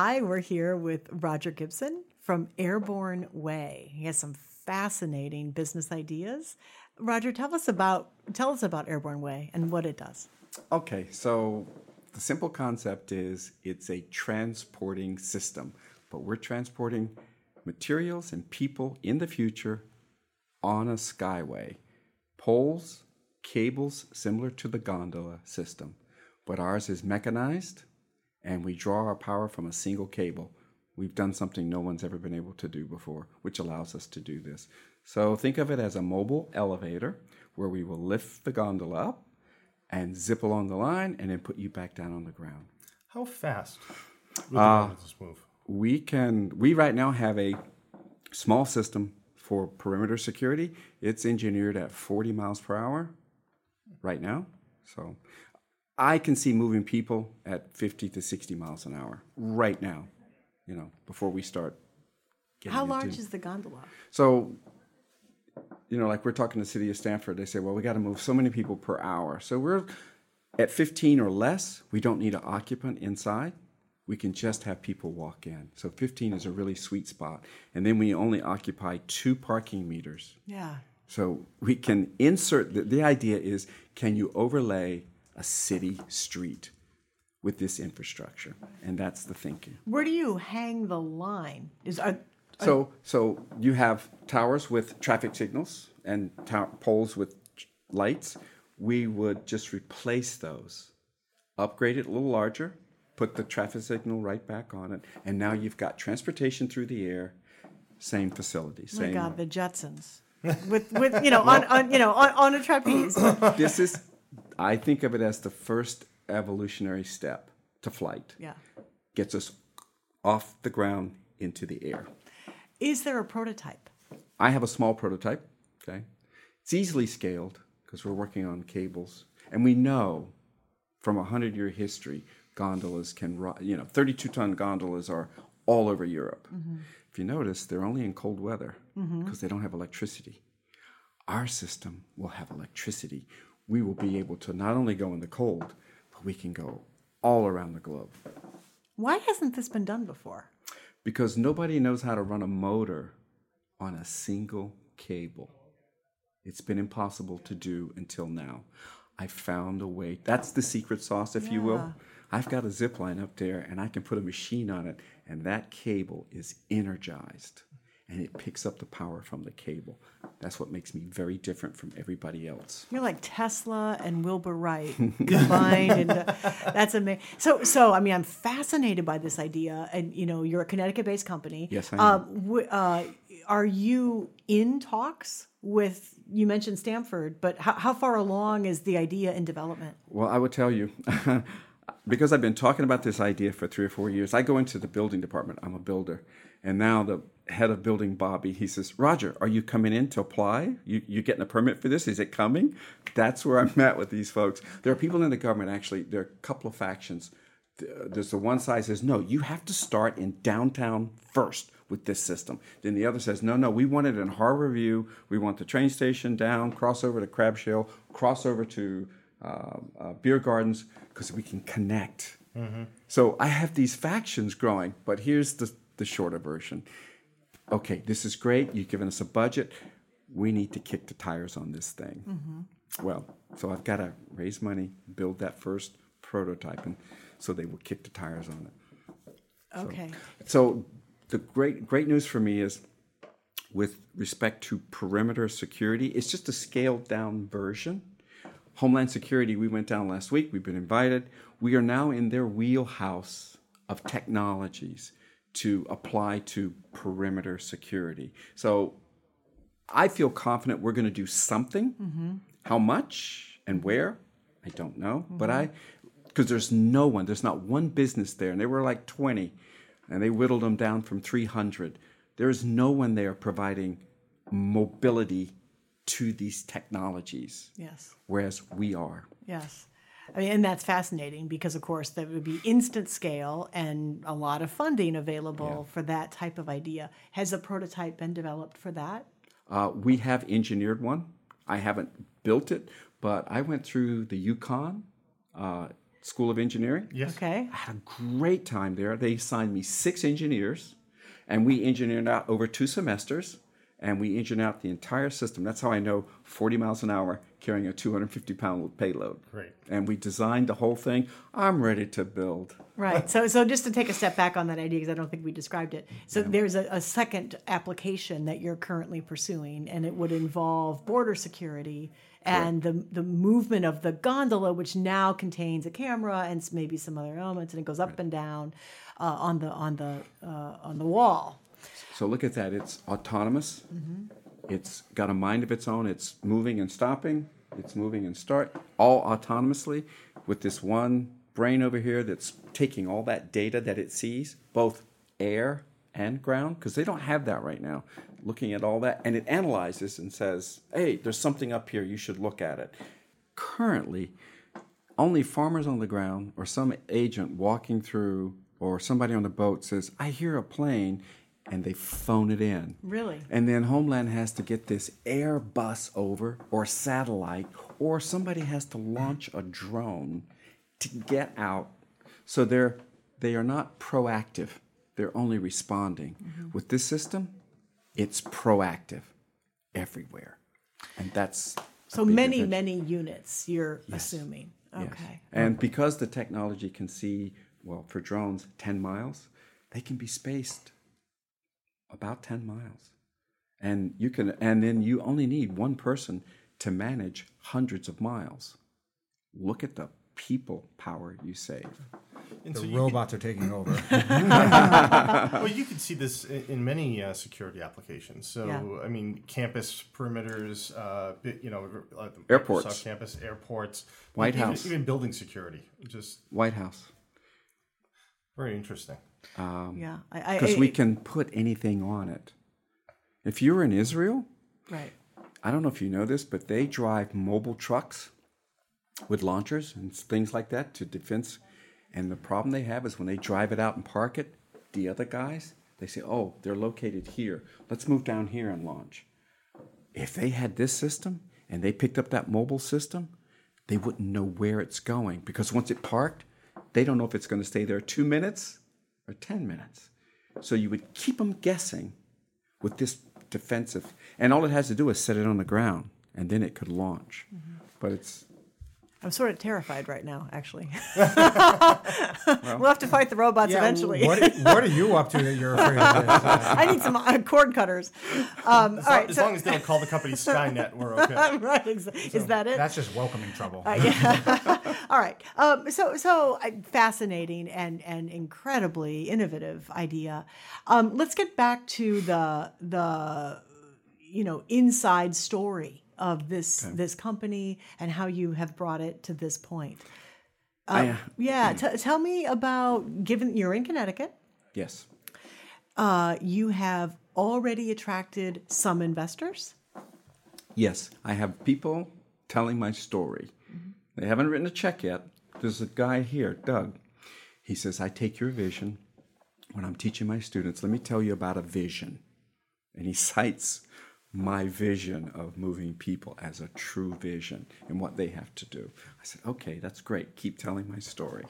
Hi, we're here with Roger Gibson from Airborne Way. He has some fascinating business ideas. Roger, tell us about tell us about Airborne Way and what it does. Okay, so the simple concept is it's a transporting system, but we're transporting materials and people in the future on a skyway. Poles, cables similar to the gondola system, but ours is mechanized and we draw our power from a single cable. We've done something no one's ever been able to do before, which allows us to do this. So think of it as a mobile elevator where we will lift the gondola up and zip along the line and then put you back down on the ground. How fast Uh, does this move? We can we right now have a small system for perimeter security. It's engineered at 40 miles per hour right now. So I can see moving people at 50 to 60 miles an hour right now, you know, before we start getting How into- large is the gondola? so, you know, like we're talking to the city of Stamford, they say, well, we got to move so many people per hour. So we're at 15 or less, we don't need an occupant inside. We can just have people walk in. So 15 is a really sweet spot. And then we only occupy two parking meters. Yeah. So we can insert, the, the idea is can you overlay a city street with this infrastructure? And that's the thinking. Where do you hang the line? Is are, So, so you have towers with traffic signals and poles with lights. We would just replace those, upgrade it a little larger, put the traffic signal right back on it, and now you've got transportation through the air, same facility, oh my same. God, the Jetsons. with with you know on, on you know on, on a trapeze. this is, I think of it as the first evolutionary step to flight. yeah. Gets us off the ground into the air. Is there a prototype? I have a small prototype. Okay, it's easily scaled because we're working on cables, and we know from a hundred year history, gondolas can you know 32 ton gondolas are all over Europe. Mm-hmm. If you notice, they're only in cold weather mm-hmm. because they don't have electricity. Our system will have electricity. We will be able to not only go in the cold, but we can go all around the globe Why hasn't this been done before? because nobody knows how to run a motor on a single cable. It's been impossible to do until now. I found a way. That's the secret sauce, if you will. I've got a zip line up there and I can put a machine on it, and that cable is energized and it picks up the power from the cable. That's what makes me very different from everybody else. You're like Tesla and Wilbur Wright combined, and uh, that's amazing. So, so I mean, I'm fascinated by this idea, and you know, you're a Connecticut-based company. Yes, I am. Uh, w- uh, are you in talks with? You mentioned Stamford, but how, how far along is the idea in development? Well, I would tell you, because I've been talking about this idea for three or four years. I go into the building department. I'm a builder, and now the head of building, Bobby, he says, "Roger, are you coming in to apply? You you getting a permit for this? Is it coming?" That's where I'm at with these folks. There are people in the government actually. There are a couple of factions. There's the one side says, "No, you have to start in downtown first with this system." Then the other says, "No, no, we want it in Harbor View. We want the train station down, cross over to Crab Shell, cross over to uh, uh, beer gardens because we can connect." So I have these factions growing, but here's the the shorter version. Okay, this is great. You've given us a budget. We need to kick the tires on this thing. Well, so I've got to raise money, build that first prototype, and so they will kick the tires on it. Okay. So the great great news for me is with respect to perimeter security, it's just a scaled down version. Homeland Security, we went down last week, we've been invited. We are now in their wheelhouse of technologies to apply to perimeter security. So I feel confident we're going to do something. Mm-hmm. How much and where, I don't know. But I, mm-hmm. because there's no one, there's not one business there, and they were like 20, and they whittled them down from 300. There is no one there providing mobility to these technologies, Yes. whereas we are. Yes. I mean, and that's fascinating because, of course, there would be instant scale and a lot of funding available for that type of idea. Has a prototype been developed for that? Uh, we have engineered one. I haven't built it, but I went through the UConn, uh, School of Engineering. Yes. Okay. I had a great time there. They assigned me six engineers, and we engineered out over two semesters, and we engineered out the entire system. That's how I know 40 miles an hour carrying a 250 pound payload. Great. And we designed the whole thing. I'm ready to build. Right. So, so just to take a step back on that idea, because I don't think we described it. So, there's a, a second application that you're currently pursuing, and it would involve border security and the the movement of the gondola, which now contains a camera and maybe some other elements, and it goes up and down uh, on the on the uh, on the wall. So look at that. It's autonomous. Mm-hmm. It's got a mind of its own. It's moving and stopping. It's moving and start all autonomously with this one brain over here that's taking all that data that it sees, both air and ground, because they don't have that right now. Looking at all that, and it analyzes and says, "Hey, there's something up here. You should look at it." Currently, only farmers on the ground or some agent walking through or somebody on the boat says, I hear a plane, and they phone it in. Really? And then Homeland has to get this Airbus over or satellite, or somebody has to launch a drone to get out. So they're they are not proactive. They're only responding. Mm-hmm. With this system, it's proactive everywhere. And that's So many, advantage. many units. You're assuming. Yes. Okay. And because the technology can see, well, for drones, 10 miles, they can be spaced about 10 miles. And you can and then you only need one person to manage hundreds of miles. Look at the people power you save. And The so you robots are taking over. Well, you can see this in, in many uh, security applications. So, Yeah. I mean, campus perimeters, uh, you know, uh, Airports. Microsoft campus, airports, White even, House. even building security. Just White House. Very interesting. Um, yeah. I, I, Because I- we can put anything on it. If you're in Israel, Right. I don't know if you know this, but they drive mobile trucks with launchers and things like that to defense. And the problem they have is when they drive it out and park it, the other guys, they say, oh, they're located here. Let's move down here and launch. If they had this system and they picked up that mobile system, they wouldn't know where it's going because once it parked, they don't know if it's going to stay there two minutes or 10 minutes. So you would keep them guessing with this defensive. And all it has to do is set it on the ground and then it could launch. Mm-hmm. But it's I'm sort of terrified right now, actually. we'll have to fight the robots Yeah, eventually. What, what are you up to that you're afraid of this? Uh, I need some uh, cord cutters. Um, As, right. long, as so- long as they don't call the company Skynet, we're okay. right. Is, is that it? that's just welcoming trouble. Yeah. All right. Um, so, so uh, fascinating and and incredibly innovative idea. Um, let's get back to the the you know inside story of this this company and how you have brought it to this point. I, uh, Yeah. T- tell me about. Given you're in Connecticut, yes. uh, you have already attracted some investors. Yes, I have people telling my story. They haven't written a check yet. There's a guy here, Doug. He says, I take your vision when I'm teaching my students. Let me tell you about a vision. And he cites my vision of moving people as a true vision and what they have to do. I said, okay, that's great. Keep telling my story.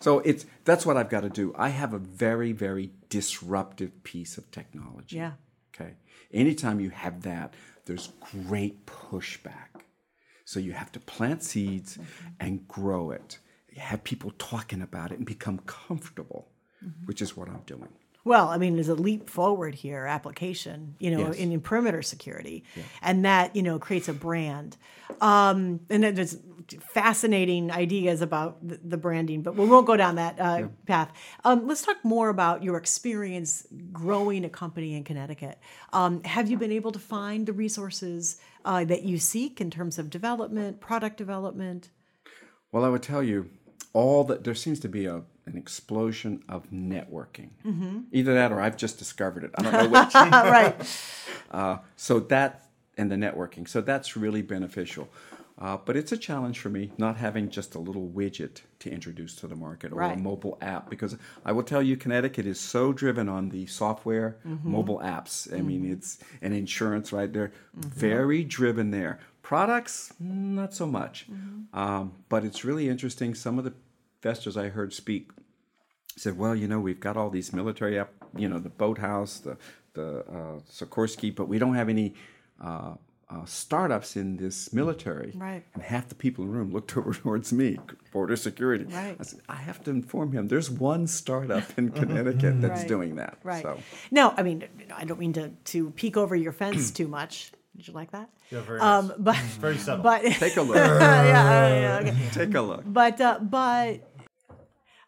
So it's that's what I've got to do. I have a very, very disruptive piece of technology. Yeah. Okay. Anytime you have that, there's great pushback. So you have to plant seeds and grow it. Have people talking about it and become comfortable, mm-hmm. which is what I'm doing. Well, I mean, there's a leap forward here application, you know, Yes. in, in perimeter security, and that you know creates a brand. Um, and then there's fascinating ideas about the, the branding, but we won't go down that uh, path. Um, let's talk more about your experience growing a company in Connecticut. Um, have you been able to find the resources uh, that you seek in terms of development, product development? Well, I would tell you all that there seems to be a, an explosion of networking. Either that or I've just discovered it. I don't know which. right. Uh, so that and the networking. So that's really beneficial. Uh, but it's a challenge for me not having just a little widget to introduce to the market or a mobile app because I will tell you, Connecticut is so driven on the software, mobile apps. I mean, it's an insurance right there, very driven there. Products, not so much. Um, but it's really interesting. Some of the investors I heard speak said, "Well, you know, we've got all these military, app, you know, the boathouse, the the uh, Sikorsky, but we don't have any." Uh, uh, startups in this military, Right. and half the people in the room looked over towards me, border security. Right. I said, I have to inform him. There's one startup in Connecticut that's Right. doing that. Right. So, No, I mean, I don't mean to, to peek over your fence too much. Did you like that? Yeah, very Um, nice. but Very subtle. but take a look. yeah, yeah, okay. take a look. But uh, but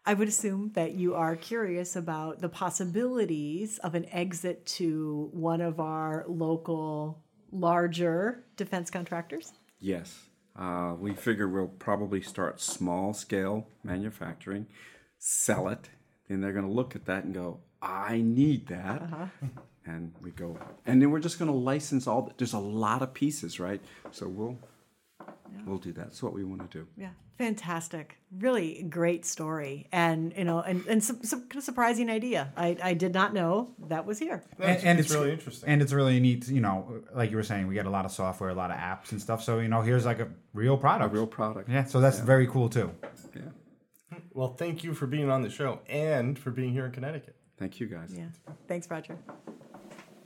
I would assume that you are curious about the possibilities of an exit to one of our local larger defense contractors. Yes. Uh, we figure we'll probably start small scale manufacturing, sell it, then they're going to look at that and go, I need that. And we go, and then we're just going to license all. The, there's a lot of pieces, right? So we'll we'll do that. That's what we want to do. Yeah, fantastic. Really great story, and you know, and and some, some kind of surprising idea. I I did not know that was here. No, it's, it's really interesting. And it's really neat, you know, like you were saying, we get a lot of software, a lot of apps and stuff. So, you know, here's like a real product. A real product. Yeah, so that's very cool too. Yeah. well, thank you for being on the show and for being here in Connecticut. Thank you guys. Yeah. Thanks, Roger.